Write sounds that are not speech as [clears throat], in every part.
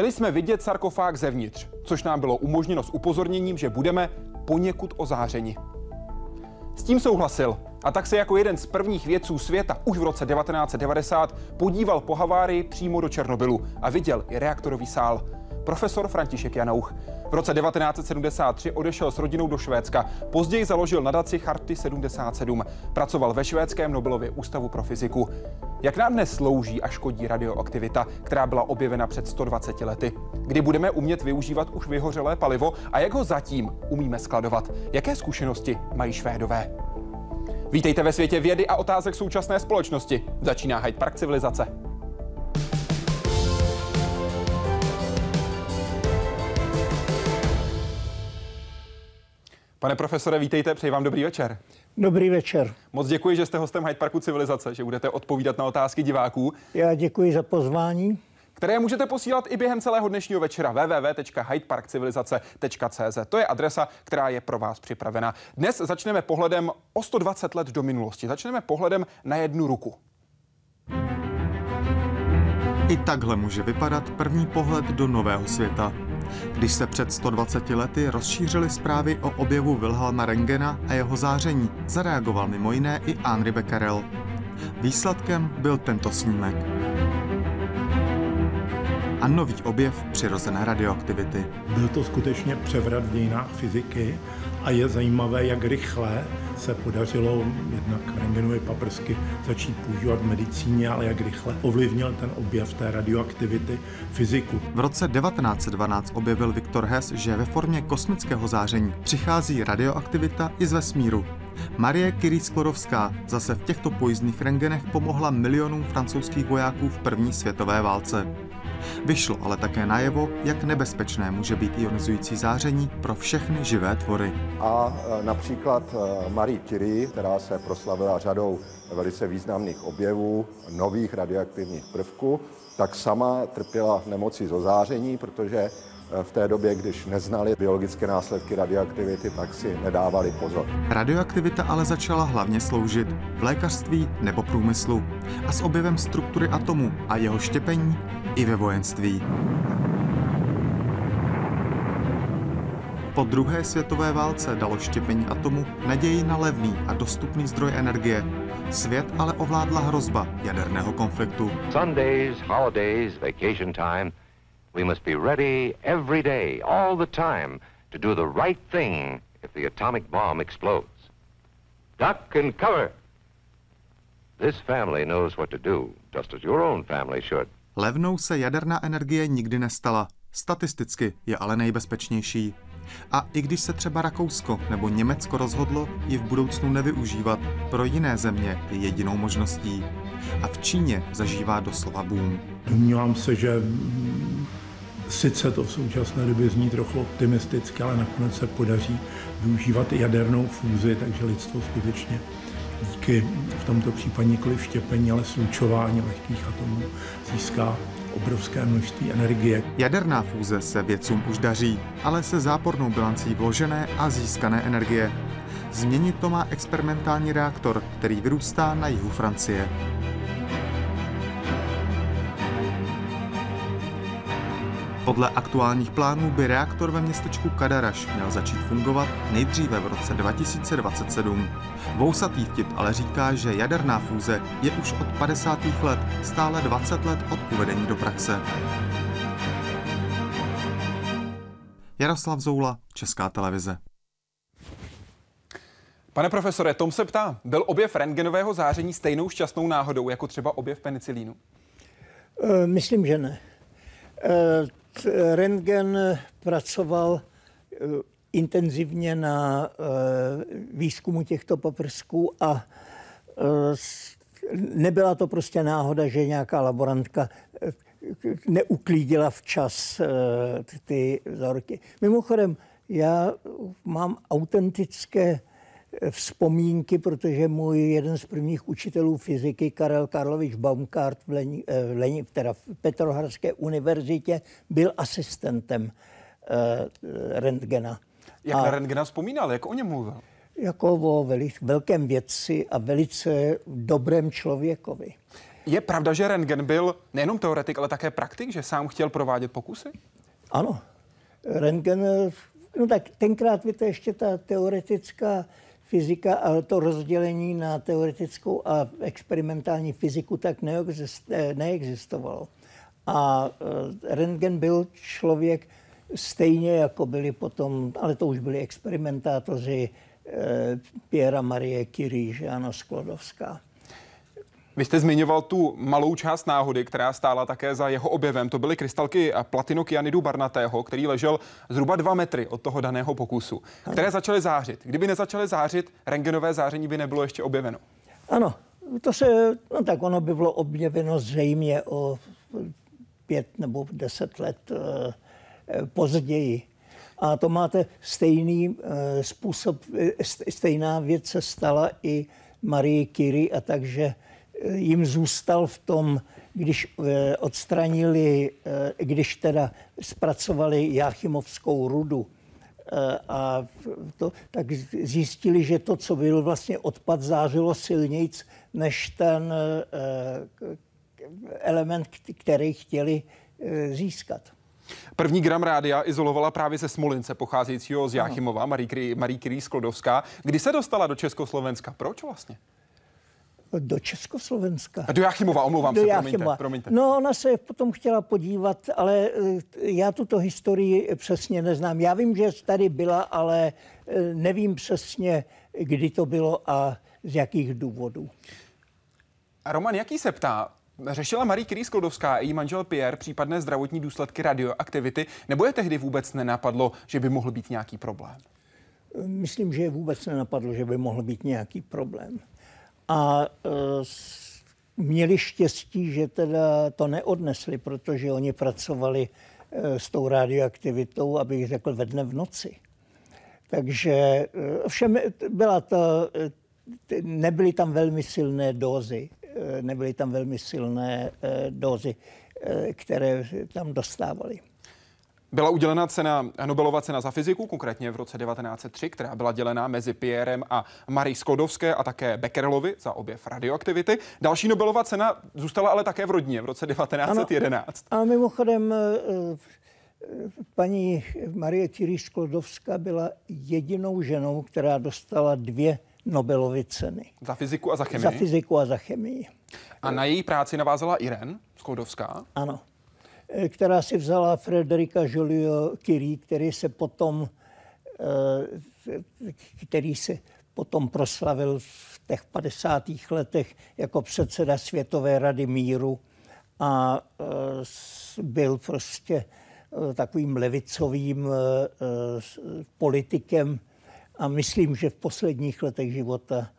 Chtěli jsme vidět sarkofág zevnitř, což nám bylo umožněno s upozorněním, že budeme poněkud ozářeni. S tím souhlasil a tak se jako jeden z prvních vědců světa už v roce 1990 podíval po havárii přímo do Černobylu a viděl i reaktorový sál. Profesor František Janouch. V roce 1973 odešel s rodinou do Švédska. Později založil nadaci Charty 77. Pracoval ve švédském Nobelově ústavu pro fyziku. Jak nám dnes slouží a škodí radioaktivita, která byla objevena před 120 lety? Kdy budeme umět využívat už vyhořelé palivo a jak ho zatím umíme skladovat? Jaké zkušenosti mají Švédové? Vítejte ve světě vědy a otázek současné společnosti. Začíná Hyde Park civilizace. Pane profesore, vítejte, přeji vám dobrý večer. Dobrý večer. Moc děkuji, že jste hostem Hyde Parku Civilizace, že budete odpovídat na otázky diváků. Já děkuji za pozvání. Které můžete posílat i během celého dnešního večera www.hydeparkcivilizace.cz. To je adresa, která je pro vás připravena. Dnes začneme pohledem o 120 let do minulosti. Začneme pohledem na jednu ruku. I takhle může vypadat první pohled do nového světa. Když se před 120 lety rozšířily zprávy o objevu Wilhelma Rengena a jeho záření, zareagoval mimo jiné i Henri Becquerel. Výsledkem byl tento snímek. A nový objev přirozené radioaktivity. Byl to skutečně převrat v dějinách fyziky a je zajímavé, jak rychle se podařilo jednak rengenové paprsky začít používat v medicíně, ale jak rychle ovlivnil ten objev té radioaktivity fyziku. V roce 1912 objevil Viktor Hess, že ve formě kosmického záření přichází radioaktivita i z vesmíru. Marie Curie Sklorovská zase v těchto pojízdných rengenech pomohla milionům francouzských vojáků v první světové válce. Vyšlo ale také najevo, jak nebezpečné může být ionizující záření pro všechny živé tvory. A e, například e, Marie Curie, která se proslavila řadou velice významných objevů nových radioaktivních prvků, tak sama trpěla nemocí z ozáření, protože v té době, když neznali biologické následky radioaktivity, tak si nedávali pozor. Radioaktivita ale začala hlavně sloužit v lékařství nebo průmyslu a s objevem struktury atomu a jeho štěpení i ve vojenství. Po druhé světové válce dalo štěpení atomu naději na levný a dostupný zdroj energie. Svět ale ovládla hrozba jaderného konfliktu. Sundays, holidays, vacation time. We must be ready every day, all the time, to do the right thing if the atomic bomb explodes. Duck and cover. This family knows what to do, just as your own family should. Levnou se jaderná energie nikdy nestala. Statisticky je ale nejbezpečnější. A i když se třeba Rakousko nebo Německo rozhodlo ji v budoucnu nevyužívat, pro jiné země je jedinou možností. A v Číně zažívá doslova boom. Domnívám se, že sice to v současné době zní trochu optimisticky, ale nakonec se podaří využívat jadernou fúzi, takže lidstvo skutečně díky v tomto případě nikoli štěpení, ale slučování lehkých atomů získá obrovské množství energie. Jaderná fúze se vědcům už daří, ale se zápornou bilancí vložené a získané energie. Změnit to má experimentální reaktor, který vyrůstá na jihu Francie. Podle aktuálních plánů by reaktor ve městečku Kadaraš měl začít fungovat nejdříve v roce 2027. Vousatý vtip ale říká, že jaderná fúze je už od 50. let stále 20 let od uvedení do praxe. Jaroslav Zoula, Česká televize. Pane profesore, Tom se ptá, byl objev rentgenového záření stejnou šťastnou náhodou jako třeba objev penicilínu? E, myslím, že ne. E, Rentgen pracoval eh, intenzivně na eh, výzkumu těchto poprsků a eh, nebyla to prostě náhoda, že nějaká laborantka neuklídila včas ty vzorky. Mimochodem, já mám autentické vzpomínky, protože můj jeden z prvních učitelů fyziky, Karel Karlovič Baumkart v, Leni, eh, v, Leni, teda v Petrohradské univerzitě, byl asistentem uh, Rentgena. Jak a, na Rentgena vzpomínal, jak o něm mluvil? Jako o veli, velkém vědci a velice dobrém člověkovi. Je pravda, že Rentgen byl nejenom teoretik, ale také praktik, že sám chtěl provádět pokusy? Ano. Rentgen, no tak tenkrát víte, ještě ta teoretická fyzika a to rozdělení na teoretickou a experimentální fyziku tak neexistovalo. A e, Rentgen byl člověk stejně, jako byli potom, ale to už byli experimentátoři e, Piera Marie Curie, Žána Sklodovská. Vy jste zmiňoval tu malou část náhody, která stála také za jeho objevem. To byly krystalky platinokyanidu barnatého, který ležel zhruba dva metry od toho daného pokusu, které začaly zářit. Kdyby nezačaly zářit, rengenové záření by nebylo ještě objeveno. Ano, to se, no tak ono by bylo objeveno zřejmě o pět nebo deset let eh, později. A to máte stejný eh, způsob, eh, stejná věc se stala i Marie Curie a takže jim zůstal v tom, když eh, odstranili, eh, když teda zpracovali Jáchymovskou rudu, eh, a to, tak zjistili, že to, co byl vlastně odpad, zářilo silnějc než ten element, který chtěli získat. První gram rádia izolovala právě ze Smolince, pocházejícího z Jáchymova, Marie, Marie Curie Sklodovská. Kdy se dostala do Československa? Proč vlastně? Do Československa. A do Jáchymova, omlouvám do se, Jáchyma. promiňte, promiňte. No, ona se potom chtěla podívat, ale eh, já tuto historii přesně neznám. Já vím, že tady byla, ale eh, nevím přesně, kdy to bylo a z jakých důvodů. A Roman, jaký se ptá, Řešila Marie Curie Sklodovská a její manžel Pierre případné zdravotní důsledky radioaktivity, nebo je tehdy vůbec nenapadlo, že by mohl být nějaký problém? Myslím, že je vůbec nenapadlo, že by mohl být nějaký problém a e, měli štěstí, že teda to neodnesli, protože oni pracovali e, s tou radioaktivitou, abych řekl, ve dne v noci. Takže e, všem byla to, nebyly tam velmi silné dózy, nebyly tam velmi silné dózy, které tam dostávali. Byla udělena cena, Nobelova cena za fyziku, konkrétně v roce 1903, která byla dělená mezi Pierrem a Marie Skodovské a také Becquerelovi za objev radioaktivity. Další Nobelova cena zůstala ale také v rodině v roce 1911. Ano, a mimochodem eh, eh, paní Marie Curie Sklodovská byla jedinou ženou, která dostala dvě Nobelovy ceny. Za fyziku a za chemii? Za fyziku a za chemii. A na její práci navázala Irene Sklodovská? Ano. Eh, která si vzala Frederika Joliot Curie, který se potom, eh, který se potom proslavil v těch 50. letech jako předseda Světové rady míru a eh, byl prostě takovým levicovým politikem a myslím, že v posledních letech života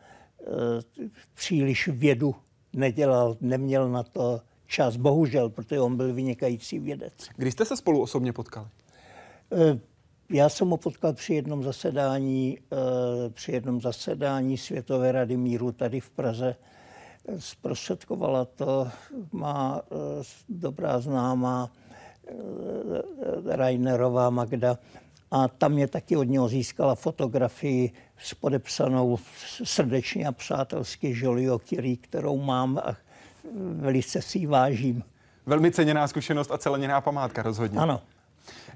příliš vědu nedělal, neměl na to čas, bohužel, protože on byl vynikající vědec. Kdy jste se spolu osobně potkali? Eh, já jsem ho potkal při jednom zasedání, eh, při jednom zasedání Světové rady míru tady v Praze. Zprostředkovala to má eh, dobrá známá Rainerová Magda. A tam mě taky od něho získala fotografii s podepsanou srdečně a přátelsky Jolio Curie, kterou mám a velice si vážím. Velmi ceněná zkušenost a celeněná památka rozhodně. Ano.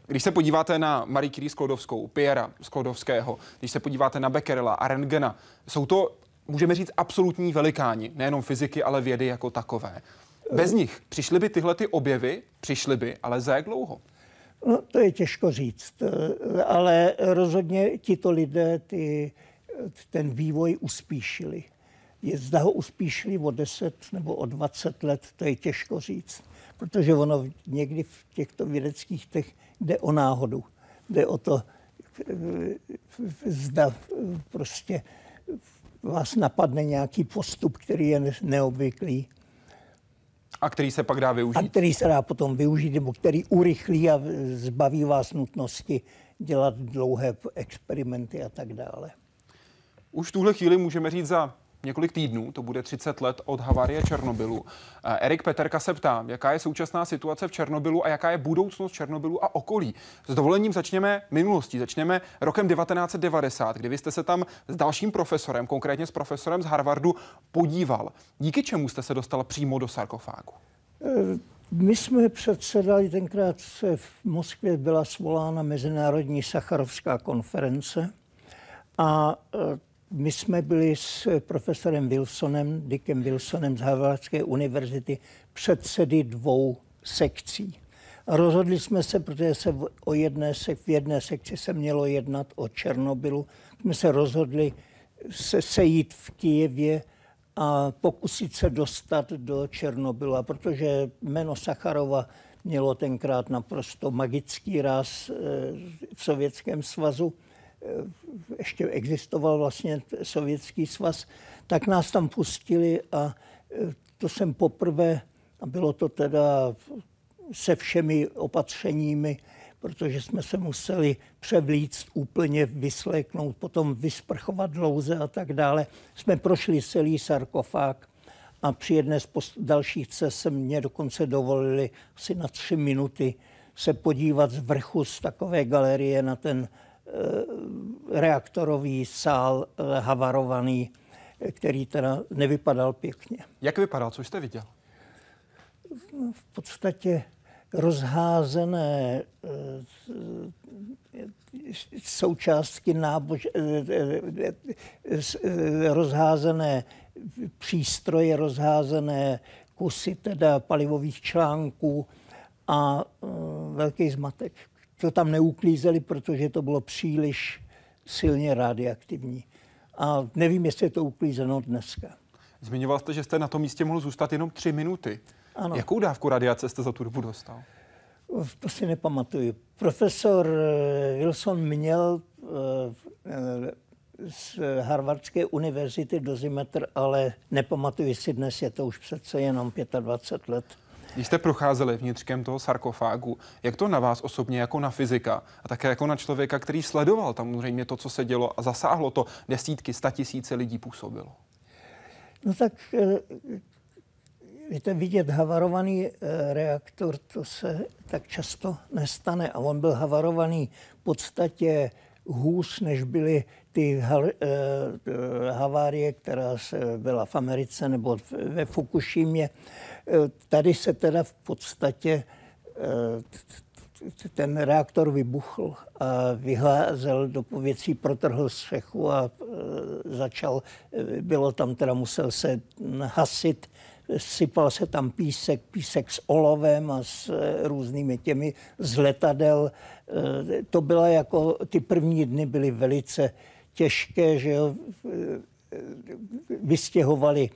Když se podíváte na Marie Curie Sklodovskou, Piera Sklodovského, když se podíváte na Becquerela a Rentgena, jsou to, můžeme říct, absolutní velikáni, nejenom fyziky, ale vědy jako takové. Bez nich přišly by tyhle ty objevy, přišly by, ale za jak dlouho? No, to je těžko říct, ale rozhodně tito lidé ty, ten vývoj uspíšili. Je, zda ho uspíšili o 10 nebo o 20 let, to je těžko říct. Protože ono někdy v těchto vědeckých těch jde o náhodu. Jde o to, zda prostě vás napadne nějaký postup, který je neobvyklý. A který se pak dá využít. A který se dá potom využít, nebo který urychlí a zbaví vás nutnosti dělat dlouhé experimenty a tak dále. Už v tuhle chvíli můžeme říct za několik týdnů, to bude 30 let od havárie Černobylu. Eh, Erik Peterka se ptá, jaká je současná situace v Černobylu a jaká je budoucnost Černobylu a okolí. S dovolením začněme minulostí, začněme rokem 1990, kdy vy jste se tam s dalším profesorem, konkrétně s profesorem z Harvardu, podíval. Díky čemu jste se dostal přímo do sarkofágu? My jsme předsedali, tenkrát se v Moskvě byla svolána Mezinárodní Sacharovská konference a e, my jsme byli s profesorem Wilsonem, Dickem Wilsonem z Harvardské univerzity předsedy dvou sekcí. A rozhodli jsme se, protože se o jedné, v jedné sekci se mělo jednat o Černobylu, jsme se rozhodli se sejít v Kijevě a pokusit se dostat do Černobyla, protože jméno Sacharova mělo tenkrát naprosto magický ráz eh, v Sovětském svazu. Ještě existoval vlastně Sovětský svaz, tak nás tam pustili a eh, to jsem poprvé, a bylo to teda se všemi opatřeními, protože jsme se museli převlíct, úplně vysléknout, potom vysprchovat dlouze a tak dále. Jsme prošli celý sarkofág a při jedné z dalších cest se mě dokonce dovolili asi na tři minuty se podívat z vrchu z takové galerie na ten e, reaktorový sál e, havarovaný, který teda nevypadal pěkně. Jak vypadal? Co jste viděl? V podstatě rozházené eh, součástky nábož, eh, eh, rozházené přístroje, rozházené kusy teda palivových článků a velký zmatek. To tam neuklízeli, protože to bylo příliš silně radioaktivní. A nevím, jestli je to uklízeno dneska. Zmiňoval jste, že jste na tom místě mohl zůstat jenom tři minuty. Ano. Jakou dávku radiace jste za tu dobu dostal? To si nepamatuju. Profesor eh, Wilson měl eh, z Harvardské univerzity dozimetr, ale nepamatuji si dnes, je to už přece jenom 25 let. Když jste procházeli vnitřkem toho sarkofágu, jak to na vás osobně jako na fyzika a také jako na člověka, který sledoval tam samozřejmě to, co se dělo a zasáhlo to desítky, sta tisíce lidí působilo? No tak eh, Víte, vidět havarovaný eh, reaktor, to se tak často nestane. A on byl havarovaný v podstatě hůř, než byly ty eh, havárie, která se byla v Americe nebo ve Fukushimě. Eh, tady se teda v podstatě ten reaktor vybuchl a vyházel do pověcí, protrhl střechu a začal, bylo tam teda, musel se hasit sypal se tam písek, písek s olovem a s eh, různými těmi z letadel. Eh, to bylo jako, ty první dny byly velice těžké, že jo, eh, vystěhovali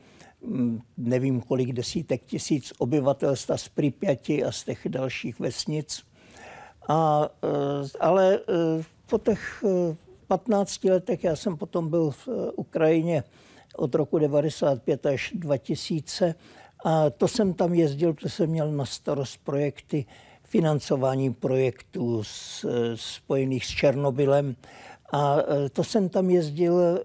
hm, nevím kolik desítek tisíc obyvatelstva z Pripyati a z těch dalších vesnic. A, ale po těch 15 letech, já jsem potom byl v Ukrajině od roku 95 až 2000. A to jsem tam jezdil, protože jsem měl na starost projekty, financování projektů s, spojených s Černobylem. A e, to jsem tam jezdil e,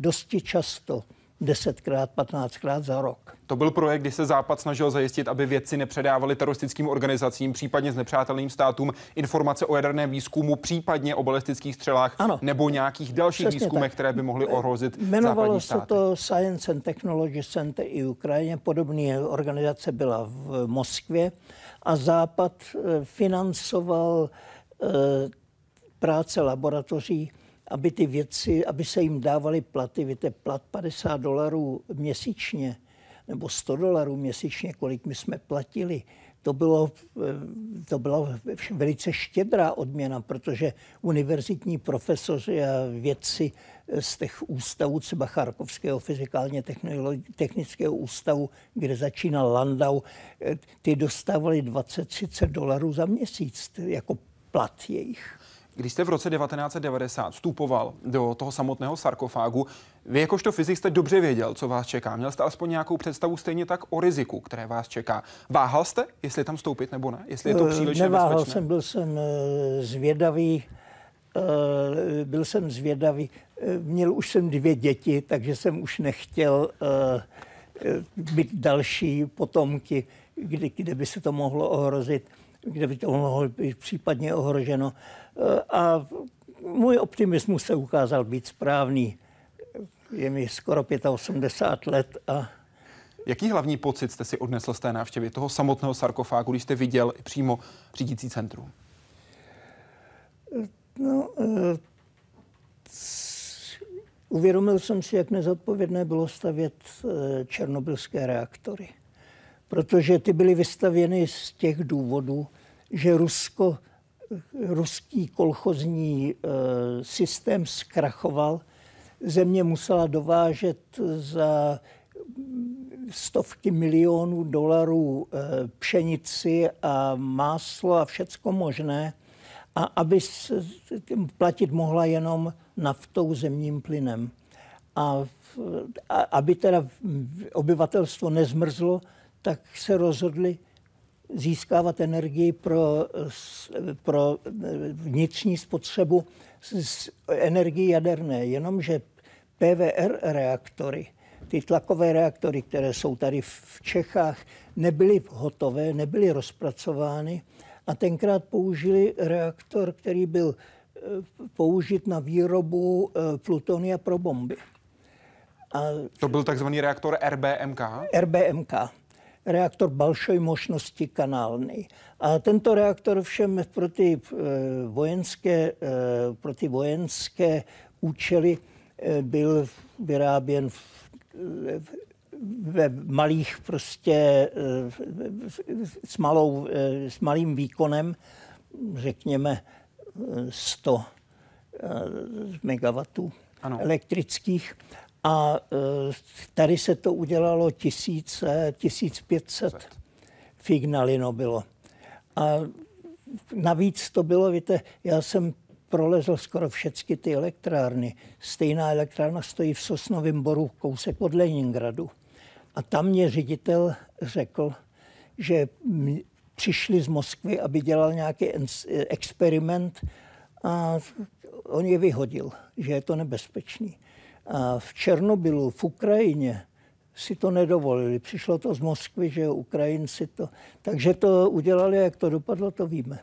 dosti často desetkrát, patnáctkrát za rok. To byl projekt, kdy se Západ snažil zajistit, aby vědci nepředávali teroristickým organizacím, případně s nepřátelným státům, informace o jaderném výzkumu, případně o balistických střelách ano. nebo nějakých dalších Přesně výzkumech, tak. které by mohly ohrozit Jmenovalo se to Science and Technology Center i Ukrajině. Podobné organizace byla v Moskvě a Západ eh, financoval eh, práce laboratoří aby ty věci, aby se jim dávaly platy, víte, plat 50 dolarů měsíčně nebo 100 dolarů měsíčně, kolik my jsme platili, to bylo, to byla velice štědrá odměna, protože univerzitní profesoři a vědci z těch ústavů, třeba Charkovského fyzikálně technického ústavu, kde začínal Landau, ty dostávali 20-30 dolarů za měsíc jako plat jejich. Když jste v roce 1990 vstupoval do toho samotného sarkofágu, vy jakožto fyzik jste dobře věděl, co vás čeká. Měl jste alespoň nějakou představu stejně tak o riziku, které vás čeká. Váhal jste, jestli tam stoupit nebo ne? Jestli je to eh, příliš Neváhal nebezpečné? jsem, byl jsem eh, zvědavý. Eh, byl jsem zvědavý. Měl už jsem dvě děti, takže jsem už nechtěl být další potomky, kde, kde by se to mohlo ohrozit, kde by to mohlo být případně ohroženo. A můj optimismus se ukázal být správný. Je mi skoro 85 let a Jaký hlavní pocit jste si odnesl z té návštěvy toho samotného sarkofágu, když jste viděl přímo řídící centrum? No, uh, uvědomil jsem si, jak nezodpovědné bylo stavět uh, černobylské reaktory. Protože ty byly vystavěny z těch důvodů, že Rusko, ruský kolchozní uh, systém zkrachoval. Země musela dovážet za stovky milionů dolarů eh, pšenici a máslo a všecko možné, a aby platit mohla jenom naftou zemním plynem. A, a aby teda obyvatelstvo nezmrzlo, tak se rozhodli získávat energii pro, pro vnitřní spotřebu z energii jaderné. Jenomže PVR reaktory ty tlakové reaktory, které jsou tady v Čechách, nebyly hotové, nebyly rozpracovány a tenkrát použili reaktor, který byl eh, použit na výrobu eh, plutonia pro bomby. A to byl takzvaný reaktor RBMK? RBMK. Reaktor balšoj možnosti kanálny. A tento reaktor všem pro ty eh, vojenské, pro ty vojenské účely byl vyráběn v ve malých prostě s, malou, s malým výkonem, řekněme 100 megawatů ano. elektrických. A tady se to udělalo 1000, 1500 fignalino bylo. A navíc to bylo, víte, já jsem prolezl skoro všechny ty elektrárny. Stejná elektrárna stojí v Sosnovém boru, kousek od Leningradu. A tam mě ředitel řekl, že přišli z Moskvy, aby dělal nějaký experiment a on je vyhodil, že je to nebezpečný. A v Černobylu, v Ukrajině, si to nedovolili. Přišlo to z Moskvy, že Ukrajinci to... Takže to udělali, jak to dopadlo, to víme.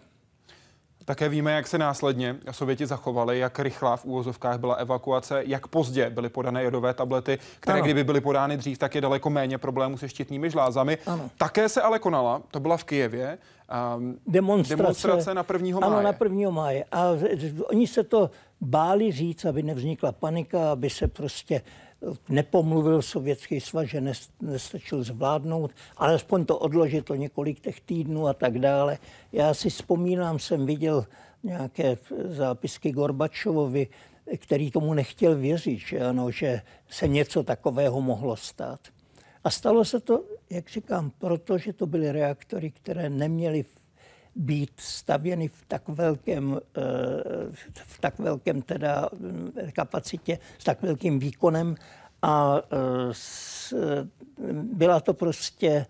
Také víme, jak se následně Sověti zachovali, jak rychlá v úvozovkách byla evakuace, jak pozdě byly podané jodové tablety, které ano. kdyby byly podány dřív, tak je daleko méně problémů se štítnými žlázami. Ano. Také se ale konala, to byla v Kijevě, um, demonstrace, demonstrace na 1. máje. Ano, na 1. máje. A oni se to báli říct, aby nevznikla panika, aby se prostě nepomluvil sovětský svaz, že nestačil zvládnout, alespoň to odložit to několik těch týdnů a tak dále. Já si vzpomínám, jsem viděl nějaké zápisky Gorbačovovi, který tomu nechtěl věřit, že, ano, že se něco takového mohlo stát. A stalo se to, jak říkám, protože to byly reaktory, které neměly být stavěny v tak velkém, eh, v tak velkém teda eh, kapacitě, s tak velkým výkonem a eh, byla to prostě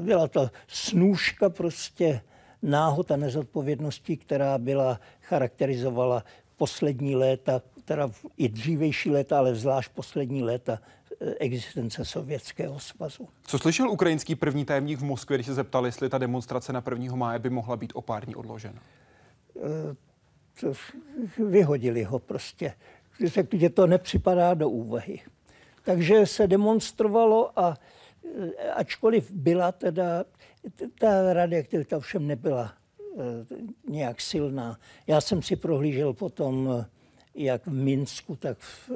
byla to snůžka prostě náhod a nezodpovědností, která byla charakterizovala poslední léta, teda i dřívejší léta, ale zvlášť poslední léta existence Sovětského svazu. Co slyšel ukrajinský první tajemník v Moskvě, když se zeptal, jestli ta demonstrace na 1. máje by mohla být o pár dní odložena? Eh, vyhodili ho prostě. Řekli, že to nepřipadá do úvahy. Takže se demonstrovalo a eh, ačkoliv byla teda, ta radioaktivita všem nebyla eh, nějak silná. Já jsem si prohlížel potom jak v Minsku, tak v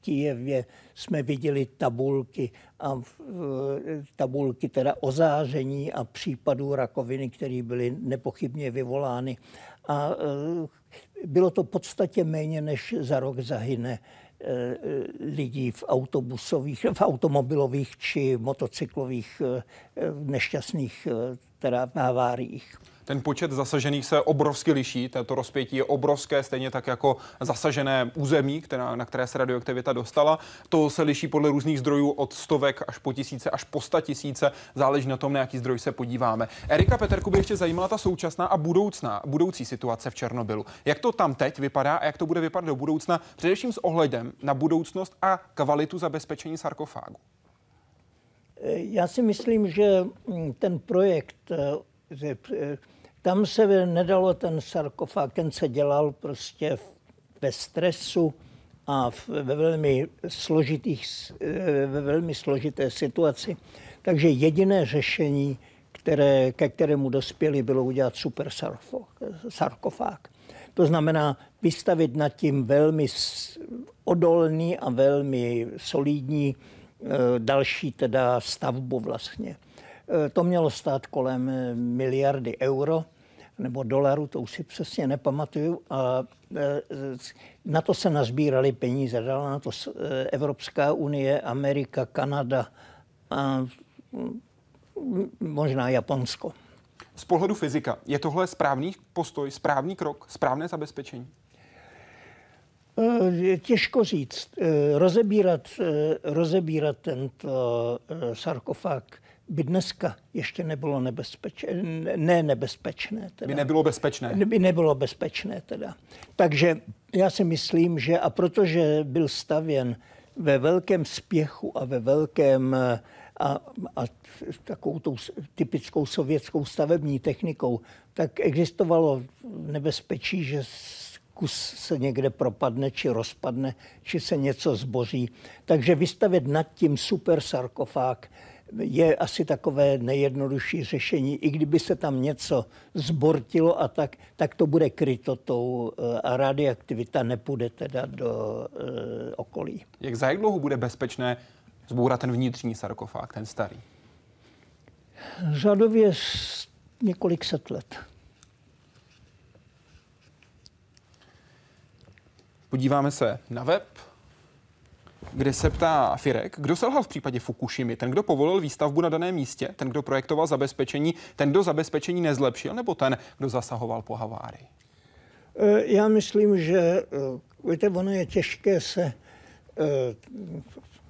Kijevě jsme viděli tabulky a tabulky teda o záření a případů rakoviny, které byly nepochybně vyvolány. A e, bylo to podstatě méně, než za rok zahyne lidí v autobusových, v automobilových či motocyklových nešťastných teda v haváriích. Ten počet zasažených se obrovsky liší, to rozpětí je obrovské, stejně tak jako zasažené území, která, na které se radioaktivita dostala. To se liší podle různých zdrojů od stovek až po tisíce, až po sta tisíce, záleží na tom, na jaký zdroj se podíváme. Erika Peterku by ještě zajímala ta současná a budoucná, budoucí situace v Černobylu. Jak to tam teď vypadá a jak to bude vypadat do budoucna, především s ohledem na budoucnost a kvalitu zabezpečení sarkofágu? Já si myslím, že ten projekt že eh, tam se nedalo ten sarkofág, ten se dělal prostě ve stresu a ve velmi, složitých, eh, ve velmi složité situaci. Takže jediné řešení, které, ke kterému dospěli, bylo udělat super sarkofág. To znamená vystavit nad tím velmi odolný a velmi solidní eh, další teda stavbu vlastně. Eh, to mělo stát kolem miliardy euro nebo dolarů, to už si přesně nepamatuju. A e, na to se nazbírali peníze. Dala na to e, Evropská unie, Amerika, Kanada a možná Japonsko. Z pohledu fyzika, je tohle správný postoj, správný krok, správné zabezpečení? E, těžko říct. Rozebírat, rozebírat tento sarkofág by dneska ještě nebylo nebezpečné, ne nebezpečné. Teda. By nebylo bezpečné. By nebylo bezpečné teda. Takže já si myslím, že a protože byl stavěn ve velkém spěchu a ve velkém a, a takovou tou typickou sovětskou stavební technikou, tak existovalo nebezpečí, že kus se někde propadne, či rozpadne, či se něco zboří. Takže vystavět nad tím super sarkofág je asi takové nejjednodušší řešení. I kdyby se tam něco zbortilo a tak, tak to bude kryto tou eh, a radioaktivita nepůjde teda do e, okolí. Jak za jak dlouho bude bezpečné zbourat ten vnitřní sarkofág, ten starý? Řadově několik set let. Podíváme se na web kde se ptá Firek, kdo selhal v případě Fukushimy? Ten, kdo povolil výstavbu na daném místě, ten, kdo projektoval zabezpečení, ten, kdo zabezpečení nezlepšil, nebo ten, kdo zasahoval po havárii? Eh, já myslím, že eh, víte, ono je těžké se eh,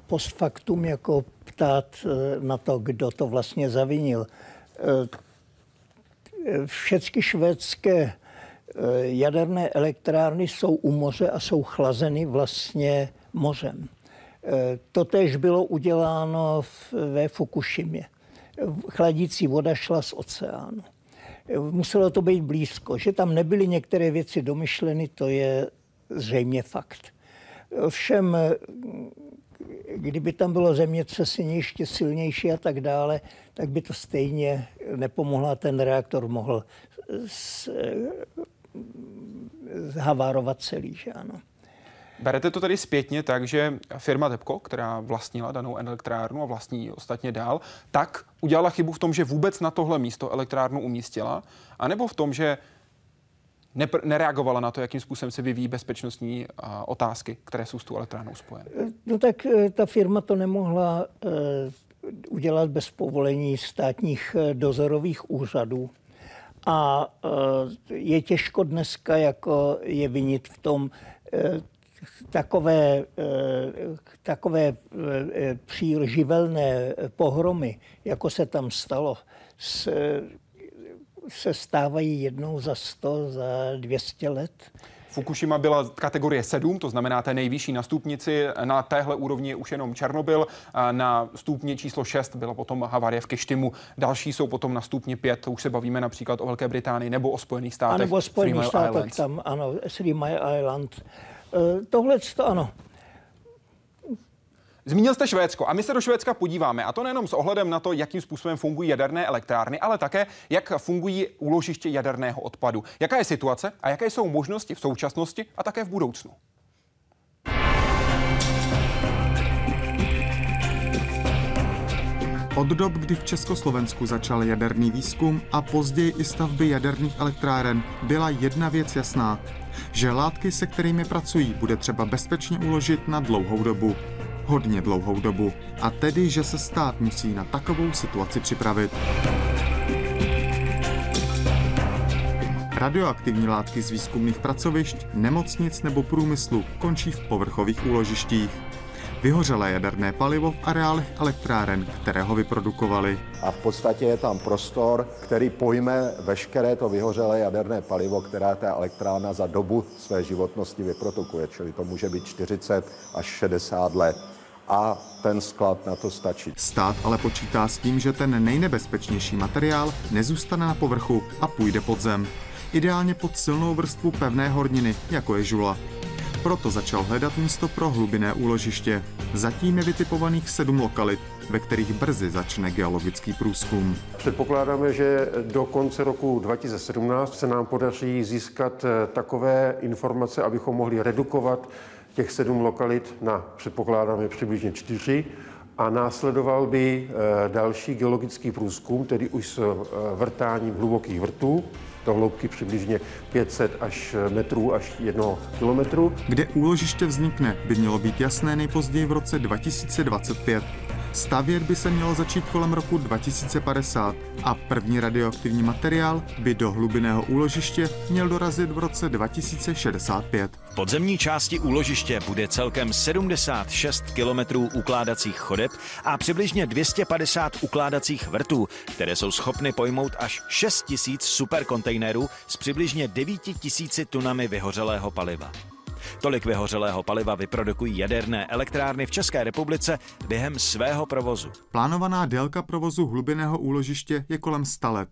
post factum jako ptát na to, kdo to vlastně zavinil. Všechny švédské jaderné elektrárny jsou u moře a jsou chlazeny vlastně mořem. Totež bylo uděláno v, ve Fukushimě. Chladící voda šla z oceánu. Muselo to být blízko. Že tam nebyly některé věci domyšleny, to je zřejmě fakt. Všem, kdyby tam bylo zemětřesení ještě silnější a tak dále, tak by to stejně nepomohlo. Ten reaktor mohl zhavárovat celý, že ano. Berete to tedy zpětně tak, že firma Tepco, která vlastnila danou elektrárnu a vlastní ostatně dál, tak udělala chybu v tom, že vůbec na tohle místo elektrárnu umístila, anebo v tom, že nereagovala na to, jakým způsobem se vyvíjí bezpečnostní otázky, které jsou s tou elektrárnou spojeny? No tak e, ta firma to nemohla uh, udělat bez povolení státních e, dozorových úřadů. A je těžko dneska jako je vinit v tom, takové, eh, takové eh, příživelné pohromy, jako se tam stalo, se stávají jednou za 100, za 200 let. Fukushima byla kategorie 7, to znamená té nejvyšší na stupnici. Na téhle úrovni je už jenom Černobyl. Na stupni číslo 6 byla potom havárie v Keštimu. Další jsou potom na stupni 5. To už se bavíme například o Velké Británii nebo o Spojených státech. A nebo o Spojených státech tam, ano, Three Mile Island. Eh, tohle to ano. Zmínil jste Švédsko a my se do Švédska podíváme a to nejenom s ohledem na to, jakým způsobem fungují jaderné elektrárny, ale také, jak fungují úložiště jaderného odpadu. Jaká je situace a jaké jsou možnosti v současnosti a také v budoucnu. Od dob, kdy v Československu začal jaderný výzkum a později i stavby jaderných elektráren, byla jedna věc jasná že látky, se kterými pracují, bude třeba bezpečně uložit na dlouhou dobu. Hodně dlouhou dobu. A tedy, že se stát musí na takovou situaci připravit. Radioaktivní látky z výzkumných pracovišť, nemocnic nebo průmyslu končí v povrchových úložištích. Vyhořelé jaderné palivo v areálech elektráren, které ho vyprodukovali. A v podstatě je tam prostor, který pojme veškeré to vyhořelé jaderné palivo, které ta elektrárna za dobu své životnosti vyprodukuje, čili to může být 40 až 60 let a ten sklad na to stačí. Stát ale počítá s tím, že ten nejnebezpečnější materiál nezůstane na povrchu a půjde pod zem. Ideálně pod silnou vrstvu pevné horniny, jako je žula. Proto začal hledat místo pro hlubinné úložiště. Zatím je vytipovaných sedm lokalit, ve kterých brzy začne geologický průzkum. Předpokládáme, že do konce roku 2017 se nám podaří získat eh, takové informace, abychom mohli redukovat těch sedm lokalit na, předpokládáme, přibližně čtyři a následoval by eh, další geologický průzkum, tedy už s eh, vrtáním hlubokých vrtů, do hloubky přibližně 500 až metrů až 1 kilometru. Kde úložiště vznikne, by mělo být jasné nejpozději v roce 2025. Stavět by se mělo začít kolem roku 2050 a první radioaktivní materiál by do hlubinného úložiště měl dorazit v roce 2065. Podzemní části úložiště bude celkem 76 kilometrů ukládacích chodeb a přibližně 250 ukládacích vrtů, které jsou schopny pojmout až 6 tisíc superkontejnerů s přibližně 9 tisíci tunami vyhořelého paliva. Tolik vyhořelého paliva vyprodukují jaderné elektrárny v České republice během svého provozu. Plánovaná délka provozu hlubinného úložiště je kolem 100 let.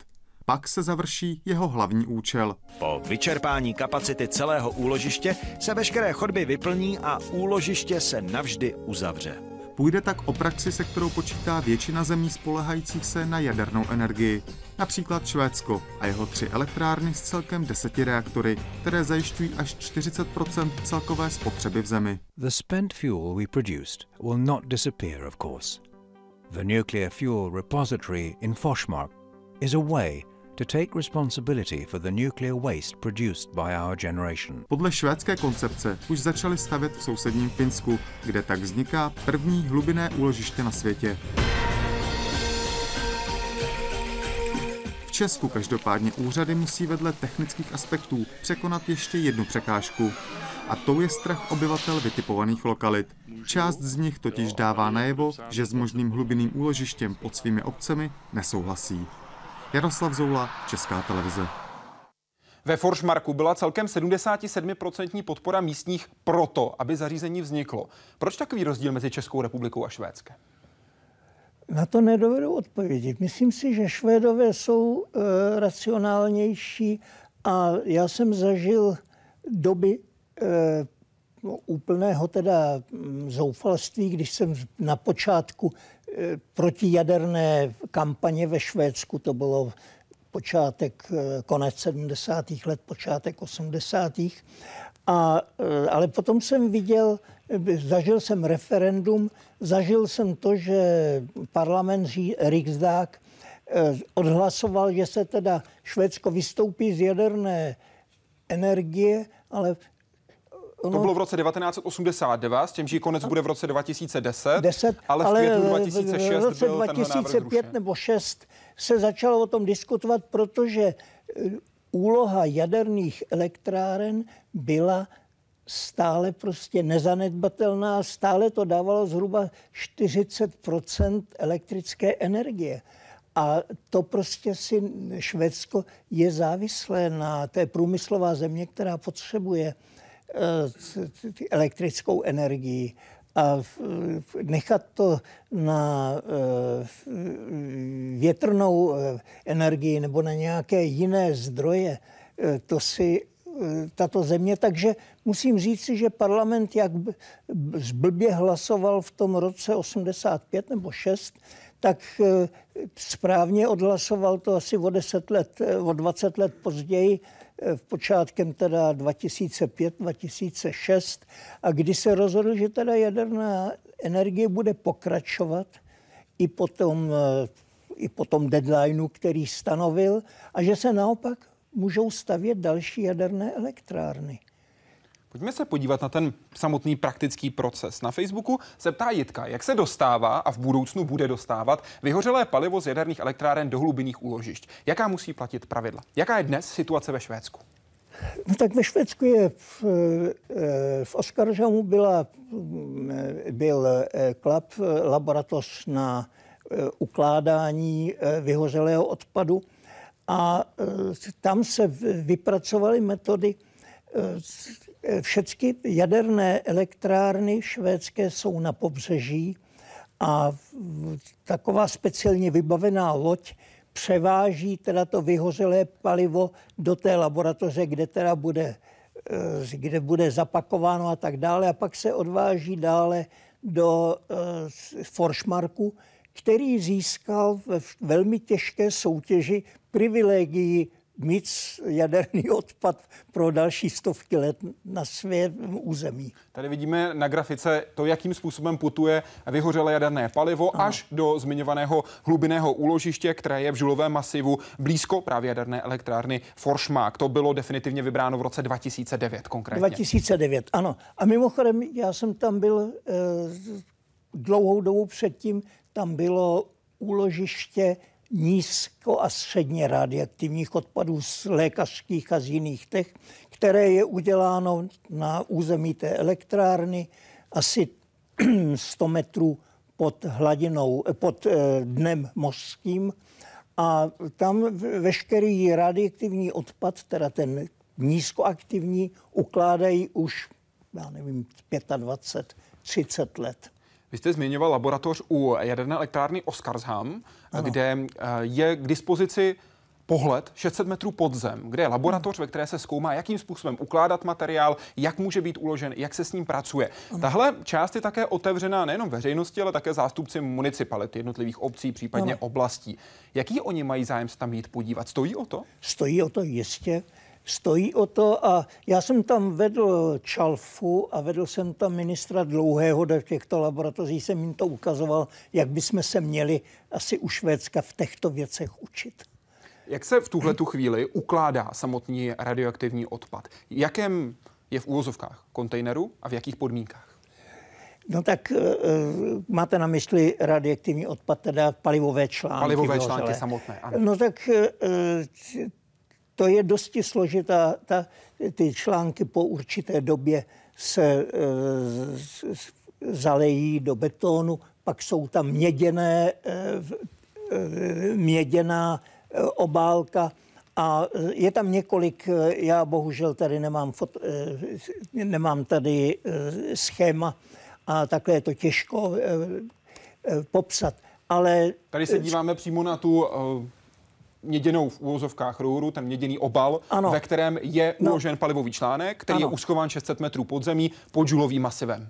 Pak se završí jeho hlavní účel. Po vyčerpání kapacity celého úložiště se veškeré chodby vyplní a úložiště se navždy uzavře. Půjde tak o praxi, se kterou počítá většina zemí spolehajících se na jadernou energii. Například Švédsko a jeho tři elektrárny s celkem deseti reaktory, které zajišťují až 40% celkové spotřeby v zemi. The spent fuel we produced will not disappear, of course. The nuclear fuel repository in Forsmark is a way to take responsibility for the nuclear waste produced by our generation. Podle švédské koncepce už začali stavět v sousedním Finsku, kde tak vzniká první hlubinné úložiště na světě. V Česku každopádně úřady musí vedle technických aspektů překonat ještě jednu překážku. A to je strach obyvatel vytipovaných lokalit. Část z nich totiž dává najevo, že s možným hlubinným úložištěm pod svými obcemi nesouhlasí. Jaroslav Zoula, Česká televize. Ve Forsmarku byla celkem 77% podpora místních proto, aby zařízení vzniklo. Proč takový rozdíl mezi Českou republikou a Švédskem? Na to nedovedu odpovědět. Myslím si, že Švédové jsou e, racionálnější a já jsem zažil doby e, úplného teda mm, zoufalství, když jsem na počátku protijaderné kampaně ve Švédsku, to bylo počátek, e, konec 70. let, počátek 80. A, e, ale potom jsem viděl, zažil jsem referendum, zažil jsem to, že parlament Riksdag odhlasoval, že se teda Švédsko vystoupí z jaderné energie, ale to bylo v roce 1982, s tím, že konec bude v roce 2010, 10, ale v ale květnu 2006 v roce byl 2005 nebo 6 se začalo o tom diskutovat, protože e, úloha jaderných elektráren byla stále prostě nezanedbatelná, stále to dávalo zhruba 40% elektrické energie. A to prostě si Švédsko je závislé na té průmyslová země, která potřebuje Eh, elektrickou energii a nechat to na eh, větrnou eh, energii nebo na nějaké jiné zdroje, to si tato země. Takže musím říct že parlament jak zblbě hlasoval v tom roce 85 nebo 6, tak správně odhlasoval to asi o 10 let, o 20 let později v počátkem teda 2005-2006 a kdy se rozhodl, že teda jaderná energie bude pokračovat i po tom, eh, i po tom deadlineu, který stanovil a že se naopak můžou stavět další jaderné elektrárny. Pojďme se podívat na ten samotný praktický proces. Na Facebooku se ptá Jitka, jak se dostává a v budoucnu bude dostávat vyhořelé palivo z jaderných elektráren do hlubinných úložišť. Jaká musí platit pravidla? Jaká je dnes situace ve Švédsku? No tak ve Švédsku je v, eh, v Oskaržamu byla, byl eh, klap laboratoř na eh, ukládání vyhořelého odpadu a tam se vypracovaly metody všechny jaderné elektrárny švédské jsou na pobřeží a taková speciálně vybavená loď převáží teda to vyhořelé palivo do té laboratoře, kde teda bude, eh, kde bude zapakováno a tak dále. A pak se odváží dále do eh, Forsmarku, který získal ve velmi těžké soutěži privilegii mít jaderný odpad pro další stovky let na svém území. Tady vidíme na grafice to, jakým způsobem putuje vyhořelé jaderné palivo ano. až do zmiňovaného hlubinného úložiště, které je v žulovém masivu blízko právě jaderné elektrárny Forsmark. To bylo definitivně vybráno v roce 2009 konkrétně. 2009, ano. A mimochodem, já jsem tam byl e, dlouhou dobu předtím, tam bylo úložiště nízko a středně radioaktivních odpadů z lékařských a z jiných těch, které je uděláno na území té elektrárny asi [clears throat] 100 metrů pod hladinou, pod eh, dnem mořským a tam veškerý radioaktivní odpad, teda ten nízkoaktivní, ukládají už, já nevím, 25, 30 let. Vy jste zmiňoval laboratoř u jaderné elektrárny Oskarsham, ano. kde eh, je k dispozici pohled 600 metrů pod zem, kde je laboratoř, ve které se zkoumá, jakým způsobem ukládat materiál, jak může být uložen, jak se s ním pracuje. Tahle část je také otevřená nejenom veřejnosti, ale také zástupci municipality, jednotlivých obcí, případně ano. oblastí. Jaký oni mají zájem se tam jít podívat? Stojí o to? Stojí o to jistě stojí o to a já jsem tam vedl Čalfu a vedl jsem tam ministra Dlouhého do těchto laboratoří, jsem jim to ukazoval, jak bychom se měli asi u Švédska v těchto věcech učit. Jak se v tuhle tu chvíli ukládá samotný radioaktivní odpad? Jakém je v úvozovkách kontejneru a v jakých podmínkách? No tak uh, máte na mysli radioaktivní odpad, teda palivové články. Palivové články samotné, ano. No tak uh, to je dosti složitá. Ta, ty články po určité době se e, zalejí do betonu, pak jsou tam měděné, e, měděná e, obálka a je tam několik, já bohužel tady nemám, fot, e, nemám tady e, schéma a takhle je to těžko e, e, popsat. Ale... Tady se díváme přímo na tu měděnou v úvozovkách rouru, ten měděný obal, ano. ve kterém je no. uložen palivový článek, který ano. je uschován 600 metrů pod zemí pod žulovým masivem.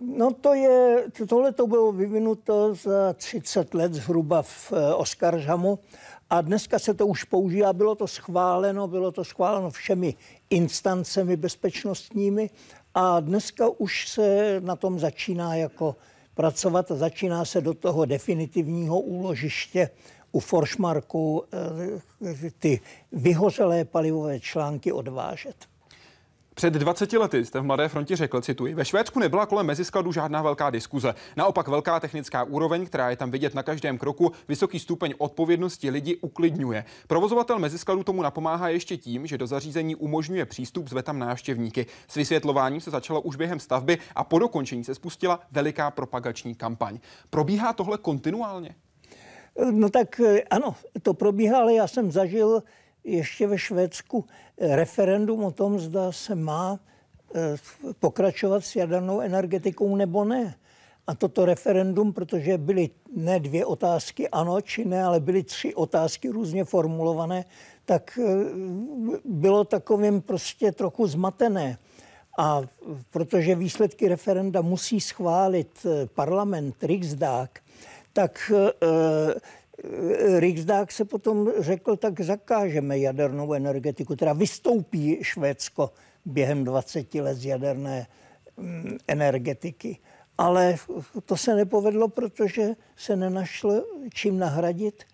No to je, tohle to bylo vyvinuto za 30 let zhruba v eh, Oskaržamu a dneska se to už používá, bylo to schváleno, bylo to schváleno všemi instancemi bezpečnostními a dneska už se na tom začíná jako pracovat a začíná se do toho definitivního úložiště u Forsmarku eh, ty vyhořelé palivové články odvážet. Před 20 lety jste v Mladé frontě řekl, cituji, ve Švédsku nebyla kolem meziskladu žádná velká diskuze. Naopak velká technická úroveň, která je tam vidět na každém kroku, vysoký stupeň odpovědnosti lidi uklidňuje. Provozovatel meziskladu tomu napomáhá ještě tím, že do zařízení umožňuje přístup, zve tam návštěvníky. S vysvětlováním se začalo už během stavby a po dokončení se spustila veliká propagační kampaň. Probíhá tohle kontinuálně? No tak eh, ano, to probíhá, ale já jsem zažil ještě ve Švédsku referendum o tom, zda se má eh, pokračovat s jadernou energetikou nebo ne. A toto referendum, protože byly ne dvě otázky ano či ne, ale byly tři otázky různě formulované, tak bylo takovým prostě trochu zmatené. A protože výsledky referenda musí schválit parlament, Riksdag, tak uh, Riksdag se potom řekl, tak zakážeme jadernou energetiku, teda vystoupí Švédsko během 20 let z jaderné um, energetiky. Ale to se nepovedlo, protože se nenašlo čím nahradit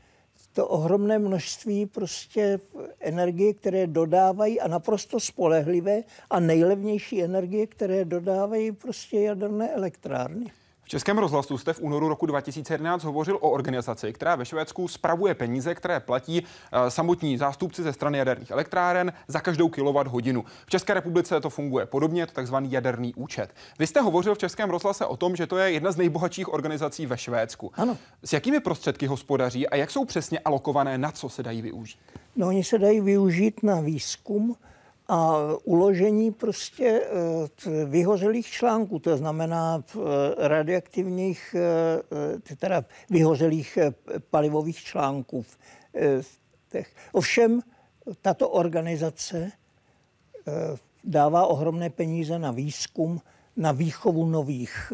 to ohromné množství prostě energie, které dodávají a naprosto spolehlivé a nejlevnější energie, které dodávají prostě jaderné elektrárny. V Českém rozhlasu jste v únoru roku 2011 hovořil o organizaci, která ve Švédsku spravuje peníze, které platí uh, samotní zástupci ze strany jaderných elektráren za každou kilowatt hodinu. V České republice to funguje podobně, to takzvaný jaderný účet. Vy jste hovořil v Českém rozhlase o tom, že to je jedna z nejbohatších organizací ve Švédsku. Ano. S jakými prostředky hospodaří a jak jsou přesně alokované, na co se dají využít? No, oni se dají využít na výzkum, a uložení prostě eh, vyhořelých článků, to znamená eh, radioaktivních, eh, teda vyhořelých palivových článků. Ovšem, tato organizace dává ohromné peníze na výzkum, na výchovu nových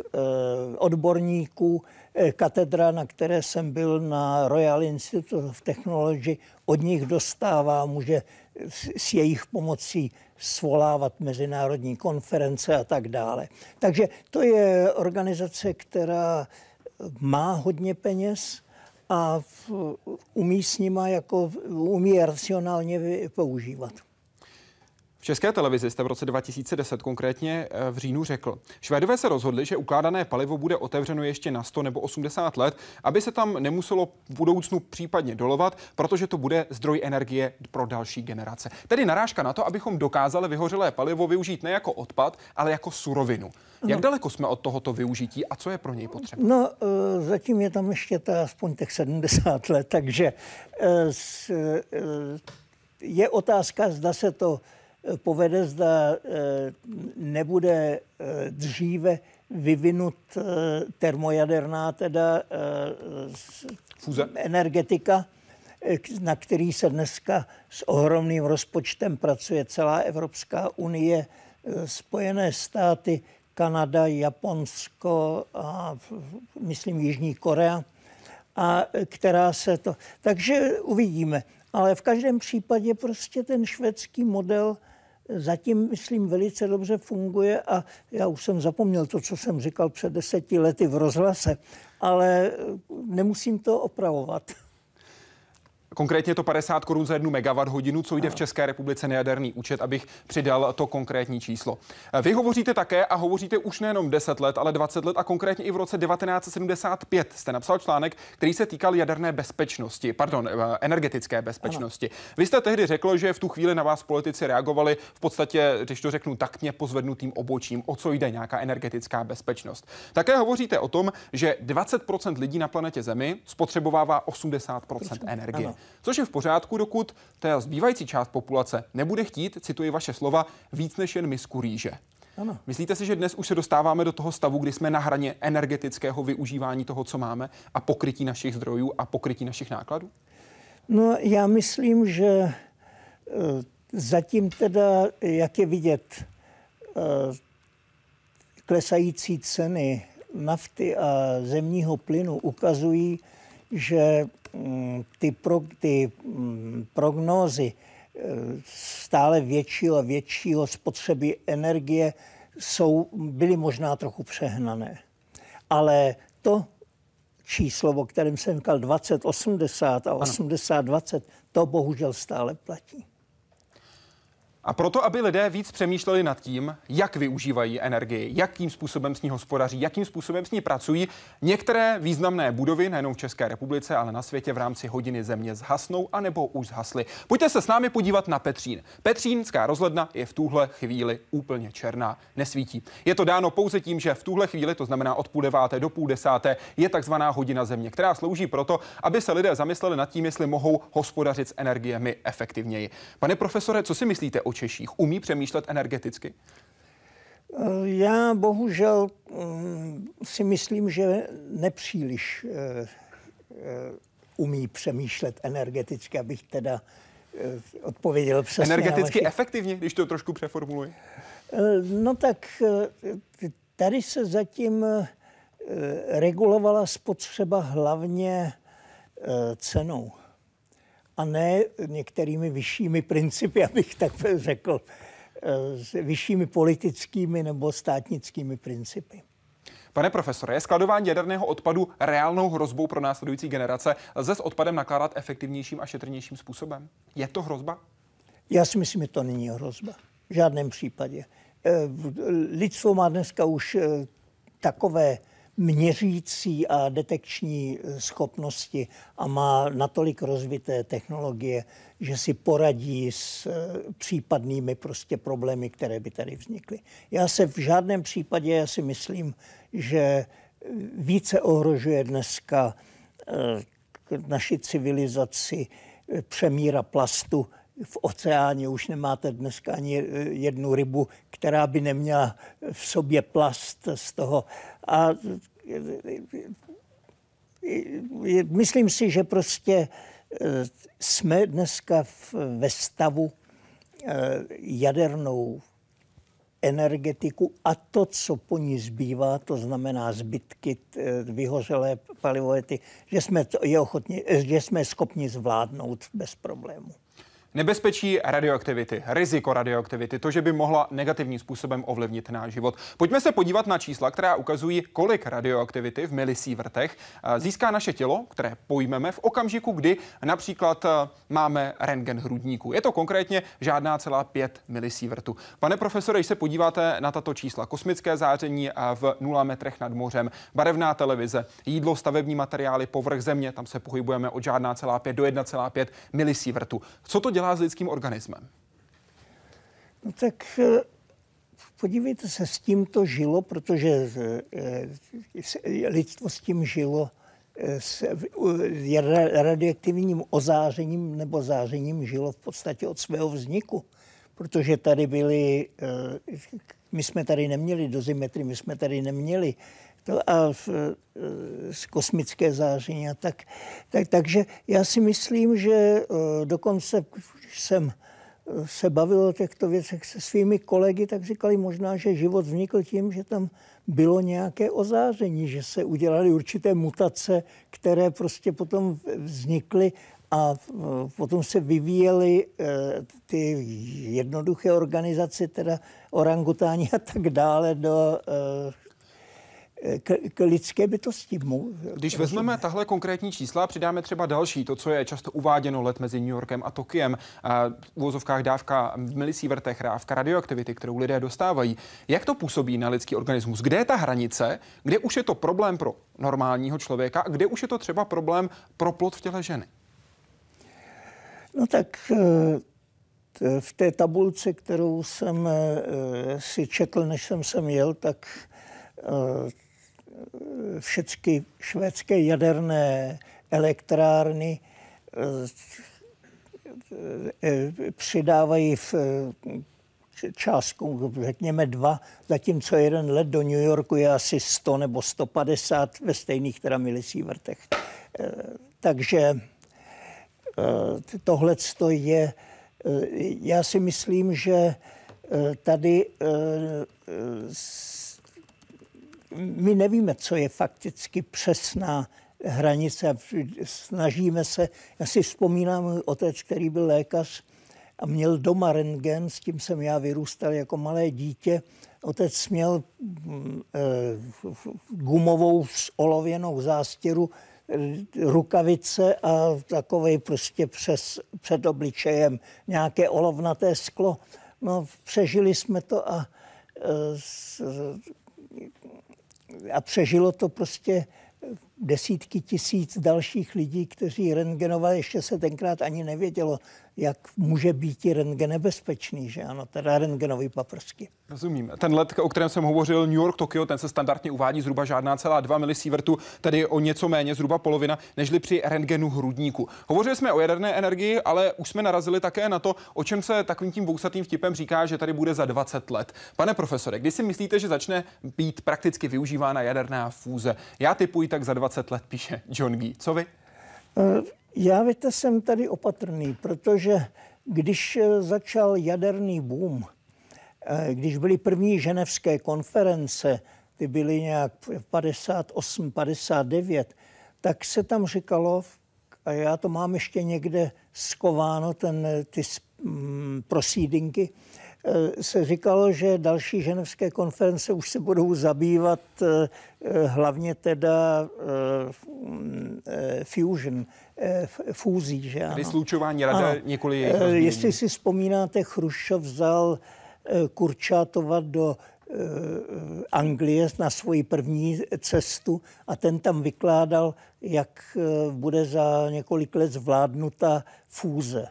odborníků. Katedra, na které jsem byl na Royal Institute of Technology, od nich dostává, může s jejich pomocí svolávat mezinárodní konference a tak dále. Takže to je organizace, která má hodně peněz a umí s nima jako umí racionálně používat. České televizi jste v roce 2010 konkrétně eh, v říjnu řekl, Švédové se rozhodli, že ukládané palivo bude otevřeno ještě na 100 nebo 80 let, aby se tam nemuselo v budoucnu případně dolovat, protože to bude zdroj energie pro další generace. Tedy narážka na to, abychom dokázali vyhořelé palivo využít ne jako odpad, ale jako surovinu. Jak no. daleko jsme od tohoto využití a co je pro něj potřeba? No, eh, zatím je tam ještě ta aspoň těch 70 let, takže eh, je otázka, zda se to povede, zda eh, nebude eh, dříve vyvinut eh, termojaderná teda Fuze. energetika, na který se dneska s ohromným rozpočtem pracuje celá Evropská unie, Spojené státy, Kanada, Japonsko a myslím Jižní Korea, a která se to... Takže uvidíme. Ale v každém případě prostě ten švédský model zatím, myslím, velice dobře funguje a já už jsem zapomněl to, co jsem říkal před deseti lety v rozhlase, ale nemusím to opravovat. Konkrétně to 50 korun za jednu megawatt hodinu, co jde v České republice na jaderný účet, abych přidal to konkrétní číslo. Vy hovoříte také a hovoříte už nejenom 10 let, ale 20 let a konkrétně i v roce 1975 jste napsal článek, který se týkal jaderné bezpečnosti, pardon, eh, energetické bezpečnosti. Ano. Vy jste tehdy řekl, že v tu chvíli na vás politici reagovali v podstatě, když to řeknu taktně, pozvednutým obočím, o co jde nějaká energetická bezpečnost. Také hovoříte o tom, že 20% lidí na planetě Zemi spotřebovává 80% energie. Ano. Což je v pořádku, dokud ta zbývající část populace nebude chtít, cituji vaše slova, víc než jen misku rýže. Ano. Myslíte si, že dnes už se dostáváme do toho stavu, kdy jsme na hraně energetického využívání toho, co máme a pokrytí našich zdrojů a pokrytí našich nákladů? No, já myslím, že eh, zatím teda, jak je vidět, eh, klesající ceny nafty a zemního plynu ukazují, že ty, pro, ty mm, prognózy eh, stále většího a většího spotřeby energie jsou, byly možná trochu přehnané. Ale to číslo, o kterém jsem říkal 2080 a 8020, to bohužel stále platí. A proto, aby lidé víc přemýšleli nad tím, jak využívají energii, jakým způsobem s ní hospodaří, jakým způsobem s ní pracují, některé významné budovy nejenom v České republice, ale na světě v rámci hodiny země zhasnou anebo už zhasly. Pojďte se s námi podívat na Petřín. Petřínská rozhledna je v tuhle chvíli úplně černá, nesvítí. Je to dáno pouze tím, že v tuhle chvíli, to znamená od půl deváté do půl desáté, je takzvaná hodina země, která slouží proto, aby se lidé zamysleli nad tím, jestli mohou hospodařit s energiemi efektivněji. Pane profesore, co si myslíte o Češích umí přemýšlet energeticky? Já bohužel mm, si myslím, že nepříliš eh, eh, umí přemýšlet energeticky, abych teda eh, odpověděl přesně. Energeticky vaši... efektivně, když to trošku přeformuluji? No tak tady se zatím regulovala spotřeba hlavně cenou a ne některými vyššími principy, [laughs] abych tak řekl, s vyššími politickými nebo státnickými principy. Pane profesore, je skladování jaderného odpadu reálnou hrozbou pro následující generace? Lze s odpadem nakládat efektivnějším a šetrnějším způsobem? Je to hrozba? Já si myslím, že to není hrozba. V žádném případě. Eh, lidstvo má dneska už eh, takové měřící a detekční eh, schopnosti a má natolik rozvité technologie, že si poradí s případnými prostě problémy, které by tady vznikly. Já se v žádném případě, já si myslím, že více ohrožuje dneska naši civilizaci přemíra plastu v oceáně už nemáte dneska ani jednu rybu, která by neměla v sobě plast z toho. A myslím si, že prostě jsme dneska ve stavu jadernou energetiku a to, co po ní zbývá, to znamená zbytky, vyhořelé palivovety, že jsme, je ochotni, že jsme schopni zvládnout bez problému. Nebezpečí radioaktivity, riziko radioaktivity, to, že by mohla negativním způsobem ovlivnit náš život. Pojďme se podívat na čísla, která ukazují, kolik radioaktivity v milisívrtech eh, získá naše tělo, které pojmeme v okamžiku, kdy například eh, máme rentgen hrudníku. Je to konkrétně žádná celá 5 milisívrtů. Pane profesore, když se podíváte na tato čísla, kosmické záření eh, v 0 metrech nad mořem, barevná televize, jídlo, stavební materiály, povrch země, tam se pohybujeme od žádná celá 5 do 1,5 milisívrtů. Co to dělá dělá s lidským organismem? No tak eh, podívejte se, s tím to žilo, protože eh, lidstvo s tím žilo eh, s radioaktivním ozářením nebo zářením žilo v podstatě od svého vzniku. Protože tady byly, my jsme tady neměli dozimetry, my jsme tady neměli a v, z kosmické záření a tak, tak. Takže já si myslím, že dokonce jsem eh, se bavil o těchto věcech se svými kolegy, tak říkali možná, že život vznikl tím, že tam bylo nějaké ozáření, že se udělaly určité mutace, které prostě potom vznikly a potom se vyvíjely ty jednoduché organizace, teda orangutáni a tak dále, do k, k lidské bytosti. Když vezmeme tahle konkrétní čísla a přidáme třeba další, to, co je často uváděno let mezi New Yorkem a Tokiem, a v uvozovkách dávka v milisívrtech, dávka radioaktivity, kterou lidé dostávají, jak to působí na lidský organismus? Kde je ta hranice, kde už je to problém pro normálního člověka a kde už je to třeba problém pro plod v těle ženy? No tak eh, v té tabulce, kterou jsem eh, si četl, než jsem sem jel, tak eh, všechny švédské jaderné elektrárny eh, eh, přidávají v eh, částku, řekněme dva, zatímco jeden let do New Yorku je asi 100 nebo 150 ve stejných teda milisívrtech. Takže tohle je, já si myslím, že tady my nevíme, co je fakticky přesná hranice. Snažíme se, já si vzpomínám můj otec, který byl lékař a měl doma rentgen, s tím jsem já vyrůstal jako malé dítě. Otec měl mm, eh, gumovou olověnou zástěru, eh, rukavice a takový prostě přes, před obličejem nějaké olovnaté sklo. No, přežili jsme to a eh, a přežilo to prostě desítky tisíc dalších lidí, kteří rentgenovali, ještě se tenkrát ani nevědělo, jak může být i rentgen nebezpečný, že ano, teda rentgenový paprsky. Rozumím. Ten let, o kterém jsem hovořil, New York, Tokio, ten se standardně uvádí zhruba žádná celá 2 milisievertu, tedy o něco méně, zhruba polovina, nežli při rentgenu hrudníku. Hovořili jsme o jaderné energii, ale už jsme narazili také na to, o čem se takovým tím vousatým vtipem říká, že tady bude za 20 let. Pane profesore, kdy si myslíte, že začne být prakticky využívána jaderná fúze? Já typuji tak za 20 let, píše John Gee. Co vy? Uh... Já víte, jsem tady opatrný, protože když eh, začal jaderný boom, eh, když byly první ženevské konference, ty byly nějak 58, 59, tak se tam říkalo, a já to mám ještě někde skováno, ten, ty mm, prosídinky, se říkalo, že další ženevské konference už se budou zabývat hlavně teda fusion, fúzí. Že ano? Tedy slučování rada několik jejich Jestli si vzpomínáte, Chruščov vzal Kurčátova do Anglie na svoji první cestu a ten tam vykládal, jak bude za několik let zvládnuta fúze.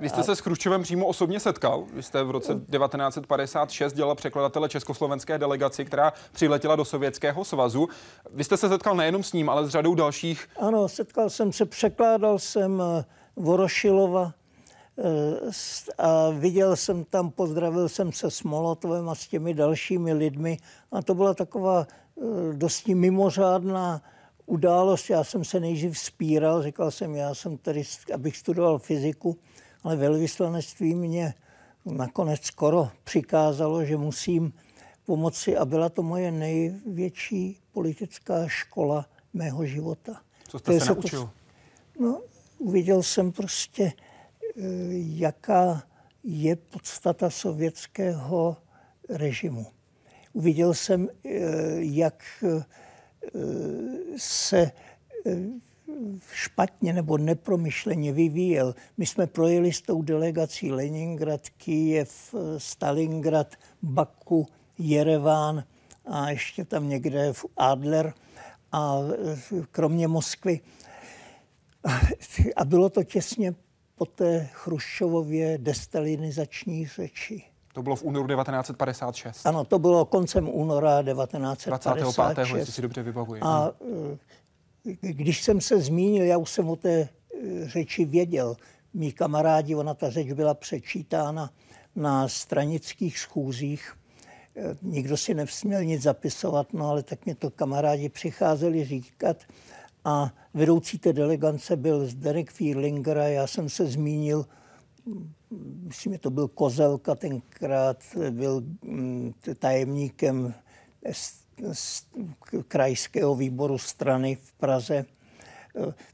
Vy jste se s Chruščovem přímo osobně setkal. Vy jste v roce 1956 dělal překladatele československé delegaci, která přiletěla do Sovětského svazu. Vy jste se setkal nejenom s ním, ale s řadou dalších. Ano, setkal jsem se, překládal jsem eh, Vorošilova eh, a viděl jsem tam, pozdravil jsem se s Molotovem a s těmi dalšími lidmi a to byla taková eh, dosti mimořádná událost. Já jsem se nejdřív spíral, říkal jsem, já jsem tady, abych studoval fyziku, ale velvyslanectví mě nakonec skoro přikázalo, že musím pomoci a byla to moje největší politická škola mého života. Co jste se naučil? To, no, uviděl jsem prostě, eh, jaká je podstata sovětského režimu. Uviděl jsem, eh, jak se eh, špatně nebo nepromyšleně vyvíjel. My jsme projeli s tou delegací Leningrad, Kijev, Stalingrad, Baku, Jereván a ještě tam někde v Adler a eh, kromě Moskvy. [laughs] A bylo to těsně po té Chruščovově destalinizační řeči. To bylo v únoru 1956. Ano, to bylo koncem února 1956. 25. jestli si dobře vybavuji. A eh, když jsem se zmínil, já už jsem o té eh, řeči věděl. Mí kamarádi, ona ta řeč byla přečítána na stranických schůzích. Eh, nikdo si nesměl nic zapisovat, no ale tak mě to kamarádi přicházeli říkat. A vedoucí té delegance byl Zdenek Fierlinger a já jsem se zmínil myslím, že to byl Kozelka, tenkrát byl mm, tajemníkem krajského výboru strany v Praze, e,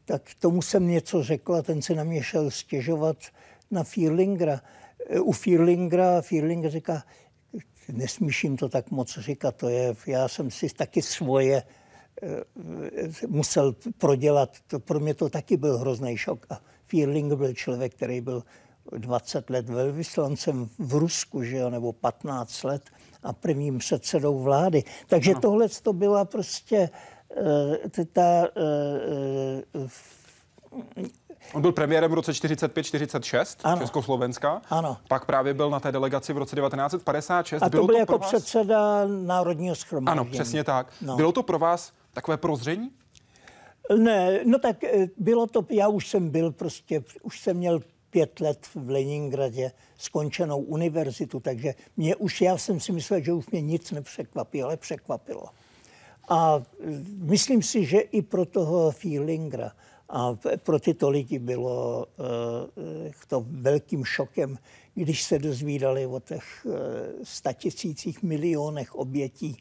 tak tomu jsem něco řekl a ten se na mě šel stěžovat na Fierlingera. E, u Fierlingera, Fierlinger říká, nesmíš jim to tak moc říkat, to je, já jsem si taky svoje e, musel prodělat, to, pro mě to taky byl hrozný šok. A Fierlinger byl člověk, který byl 20 let velvyslancem v Rusku, že jo, nebo 15 let a prvním předsedou vlády. Takže no. tohle to byla prostě uh, ta... Uh, uh, On byl premiérem v roce 45-46 Československa. Ano. Pak právě byl na té delegaci v roce 1956. A to byl to jako vás... předseda Národního schromáždění. Ano, přesně tak. No. Bylo to pro vás takové prozření? Ne, no tak bylo to, já už jsem byl prostě, už jsem měl pět let v Leningradě skončenou univerzitu, takže mě už, já jsem si myslel, že už mě nic nepřekvapí, ale překvapilo. A myslím si, že i pro toho Feelingra a pro tyto lidi bylo uh, to velkým šokem, když se dozvídali o těch uh, statisících milionech obětí,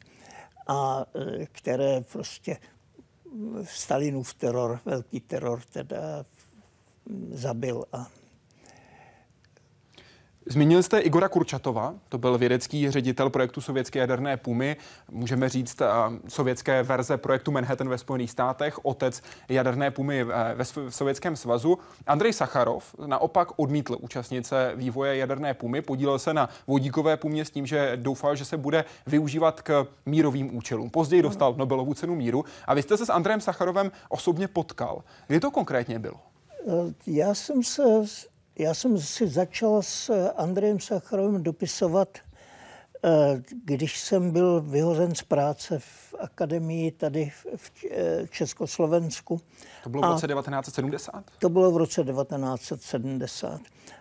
a uh, které prostě Stalinův teror, velký teror teda zabil a Zmínil jste Igora Kurčatova, to byl vědecký ředitel projektu sovětské jaderné pumy, můžeme říct sovětské verze projektu Manhattan ve Spojených státech, otec jaderné pumy eh, ve Sovětském svazu. Andrej Sacharov naopak odmítl účastnit se vývoje jaderné pumy, podílel se na vodíkové pumě s tím, že doufal, že se bude využívat k mírovým účelům. Později dostal Nobelovu cenu míru a vy jste se s Andrejem Sacharovem osobně potkal. Kdy to konkrétně bylo? Eh, já jsem se já jsem si začal s Andrejem Sacharovým dopisovat, eh, když jsem byl vyhozen z práce v akademii tady v eh, Československu. To bylo v roce 1970? To bylo v roce 1970.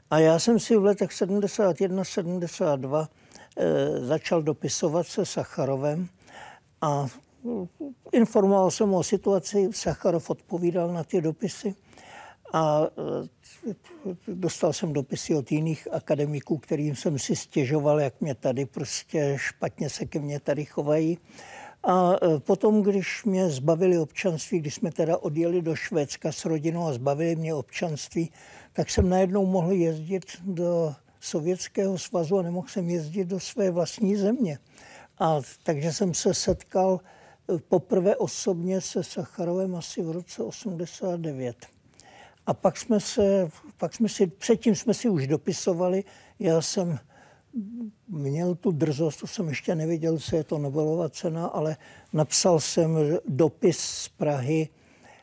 A já jsem si v letech 71, 72 eh, začal dopisovat se Sacharovem a informoval jsem o situaci. Sacharov odpovídal na ty dopisy. A dostal jsem dopisy od jiných akademiků, kterým jsem si stěžoval, jak mě tady prostě špatně se ke mně tady chovají. A e, potom, když mě zbavili občanství, když jsme teda odjeli do Švédska s rodinou a zbavili mě občanství, tak jsem najednou mohl jezdit do Sovětského svazu a nemohl jsem jezdit do své vlastní země. A takže jsem se setkal eh, poprvé osobně se Sacharovem asi v roce 89. A pak jsme se, pak jsme si, předtím jsme si už dopisovali, já jsem měl tu drzost, to jsem ještě neviděl, co je to Nobelova cena, ale napsal jsem dopis z Prahy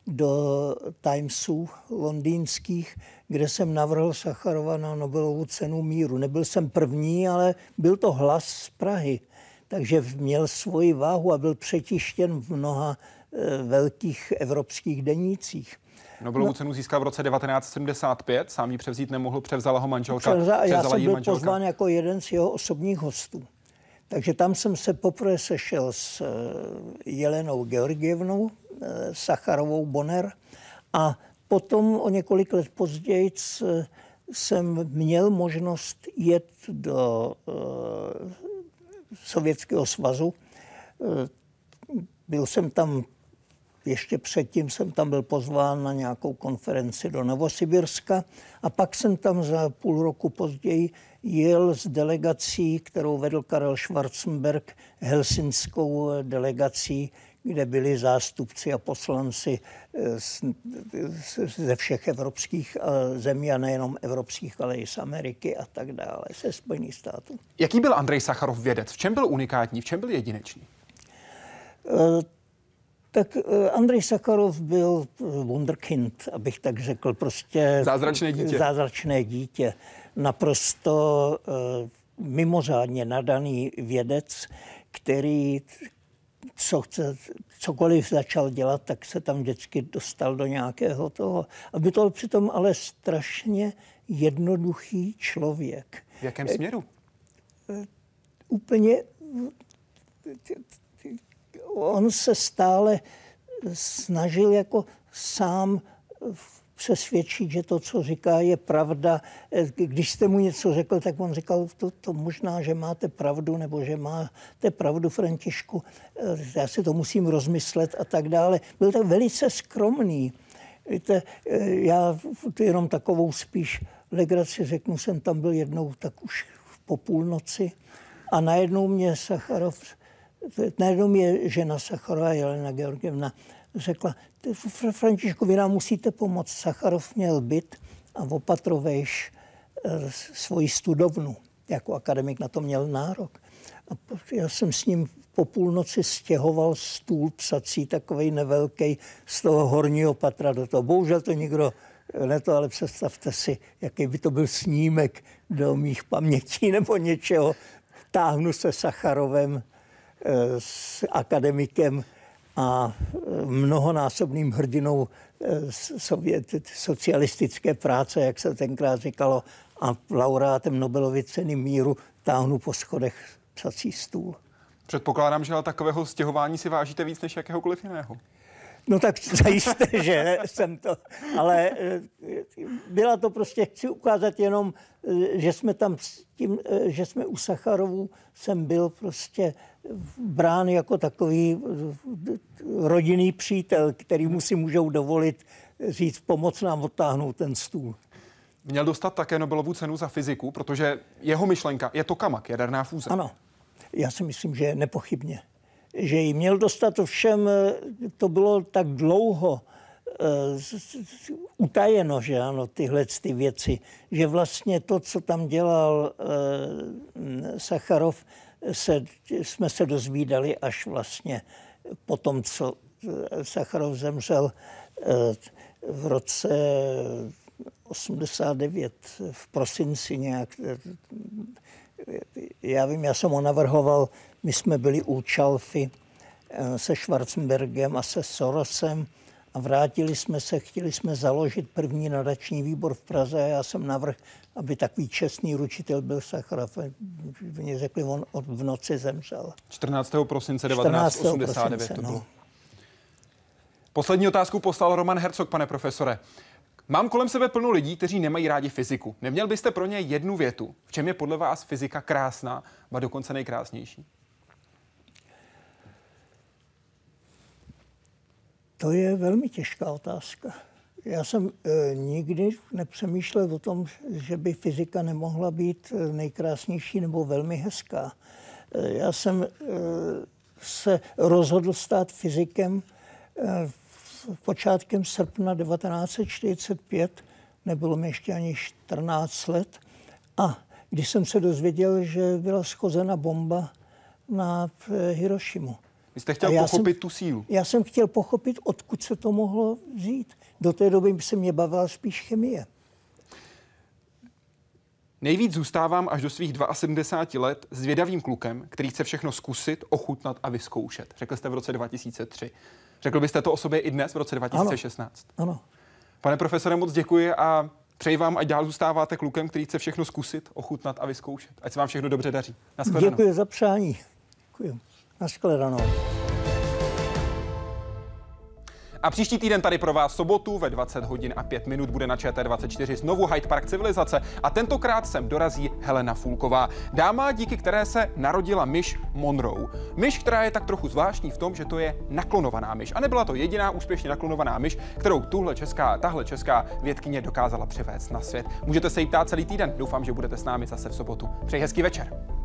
do Timesů londýnských, kde jsem navrhl Sacharova na Nobelovu cenu míru. Nebyl jsem první, ale byl to hlas z Prahy, takže měl svoji váhu a byl přetištěn v mnoha e, velkých evropských denících. Nobelovu no, cenu získal v roce 1975, sám ji převzít nemohl, převzala ho manželka. Převzala, já jsem byl manželka. pozván jako jeden z jeho osobních hostů. Takže tam jsem se poprvé sešel s eh, Jelenou Georgievnou, eh, Sacharovou Bonner a potom o několik let později eh, jsem měl možnost jet do Sovětského svazu. Byl jsem tam ještě předtím jsem tam byl pozván na nějakou konferenci do Novosibirska a pak jsem tam za půl roku později jel s delegací, kterou vedl Karel Schwarzenberg, helsinskou delegací, kde byli zástupci a poslanci eh, ze všech evropských eh, zemí a nejenom evropských, ale i z Ameriky a tak dále, ze Spojených států. Jaký byl Andrej Sacharov vědec? V čem byl unikátní? V čem byl jedinečný? Eh, tak eh, Andrej Sacharov byl eh, wunderkind, abych tak řekl, prostě... Zázračné dítě. Zázračné dítě. Naprosto uh, mimořádně nadaný vědec, který co chce, cokoliv začal dělat, tak se tam vždycky dostal do nějakého toho. To byl přitom ale strašně jednoduchý člověk. V jakém směru? Úplně on se stále snažil jako sám přesvědčit, že to, co říká, je pravda. Když jste mu něco řekl, tak on říkal, to, to možná, že máte pravdu, nebo že máte pravdu, Františku, já si to musím rozmyslet a tak dále. Byl tak velice skromný. Víte, já jenom takovou spíš legraci řeknu, jsem tam byl jednou tak už po půlnoci a najednou mě Sacharov najednou mě žena Sacharová, Jelena Georgievna, řekla, Františku, vy nám musíte pomoct. Sacharov měl byt a opatrovejš e, svoji studovnu. Jako akademik na to měl nárok. A já jsem s ním po půlnoci stěhoval stůl psací, takový nevelký, z toho horního patra do toho. Bohužel to nikdo ne to, ale představte si, jaký by to byl snímek do mých pamětí [laughs] nebo něčeho. Táhnu se Sacharovem s akademikem a mnohonásobným hrdinou eh, sovět, socialistické práce, jak se tenkrát říkalo, a laureátem Nobelovy ceny míru táhnu po schodech psací stůl. Předpokládám, že ale takového stěhování si vážíte víc než jakéhokoliv jiného. No tak zajisté, [laughs] že jsem to, ale eh, byla to prostě, chci ukázat jenom, eh, že jsme tam s tím, že jsme u Sacharovů, jsem byl prostě brán jako takový rodinný přítel, který mu si můžou dovolit říct, pomoc nám odtáhnout ten stůl. Měl dostat také Nobelovu cenu za fyziku, protože jeho myšlenka je to kamak, jaderná fúze. Ano, já si myslím, že nepochybně. Že ji měl dostat, ovšem to bylo tak dlouho uh, utajeno, že ano, tyhle ty věci, že vlastně to, co tam dělal uh, Sacharov, se, jsme se dozvídali až vlastně po tom, co Sacharov zemřel eh, v roce 89 v prosinci nějak. Já vím, já jsem ho navrhoval, my jsme byli u Čalfy eh, se Schwarzenbergem a se Sorosem a vrátili jsme se, chtěli jsme založit první nadační výbor v Praze a já jsem navrhl, aby takový čestný ručitel byl Sacharov. Mě řekli, on od v noci zemřel. 14. prosince 1989 prosince, to bylo. No. Poslední otázku poslal Roman Hercog, pane profesore. Mám kolem sebe plno lidí, kteří nemají rádi fyziku. Neměl byste pro ně jednu větu? V čem je podle vás fyzika krásná, a dokonce nejkrásnější? To je velmi těžká otázka. já jsem e, nikdy nepřemýšlel o tom, že by fyzika nemohla být eh, nejkrásnější nebo velmi hezká. E, já jsem e, se rozhodl stát fyzikem e, počátkem srpna 1945. Nebylo mi ještě ani 14 let. A když jsem se dozvěděl, že byla schozena bomba na Hirošimu. Vy jste chtěl pochopit jsem, tu sílu. Já jsem chtěl pochopit, odkud se to mohlo vzít. Do té doby se mě bavila spíš chemie. Nejvíc zůstávám až do svých 72 let zvědavým klukem, který chce všechno zkusit, ochutnat a vyzkoušet. Řekl jste v roce 2003. Řekl byste to o sobě i dnes v roce 2016? Ano. ano. Pane profesore, moc děkuji a přeji vám, ať dál zůstáváte klukem, který chce všechno zkusit, ochutnat a vyzkoušet. Ať se vám všechno dobře daří. Děkuji za přání. Děkuji. Naschledanou. A příští týden tady pro vás sobotu ve 20 hodin a 5 minut bude na ČT24 znovu Hyde Park civilizace a tentokrát sem dorazí Helena Fulková. Dáma, díky které se narodila myš Monroe. Myš, která je tak trochu zvláštní v tom, že to je naklonovaná myš. A nebyla to jediná úspěšně naklonovaná myš, kterou tuhle česká, tahle česká vědkyně dokázala přivést na svět. Můžete se jí ptát celý týden. Doufám, že budete s námi zase v sobotu. Přeji hezký večer.